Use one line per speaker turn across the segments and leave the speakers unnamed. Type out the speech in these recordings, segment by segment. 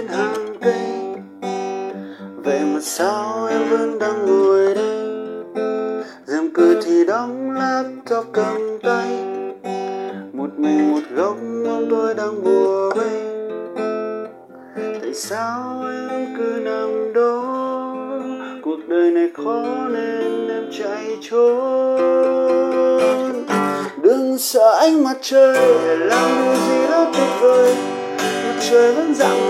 trên hàng cây. Vậy mà sao em vẫn đang ngồi đây. Rèm cửa thì đóng laptop cầm tay. Một mình một góc mong tôi đang bùa vây. Tại sao em cứ nằm đó? Cuộc đời này khó nên em chạy trốn. Đừng sợ ánh mặt trời Làm điều gì đó tuyệt vời. Mặt trời vẫn dạng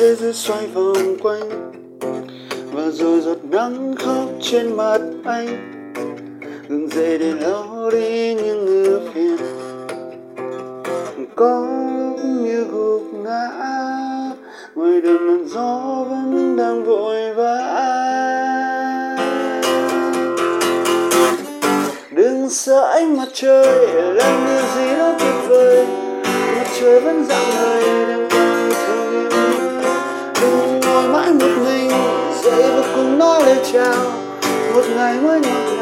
thế giới xoay vòng quanh. Và rồi giọt nắng khóc trên mặt anh. Ngừng dậy để lau đi những ưu phiền. Có như gục ngã, ngoài đường làn gió vẫn đang vội vã. Đừng sợ ánh mặt trời làm điều gì đó tuyệt vời. Mặt trời vẫn dạng người mãi một mình dậy và cùng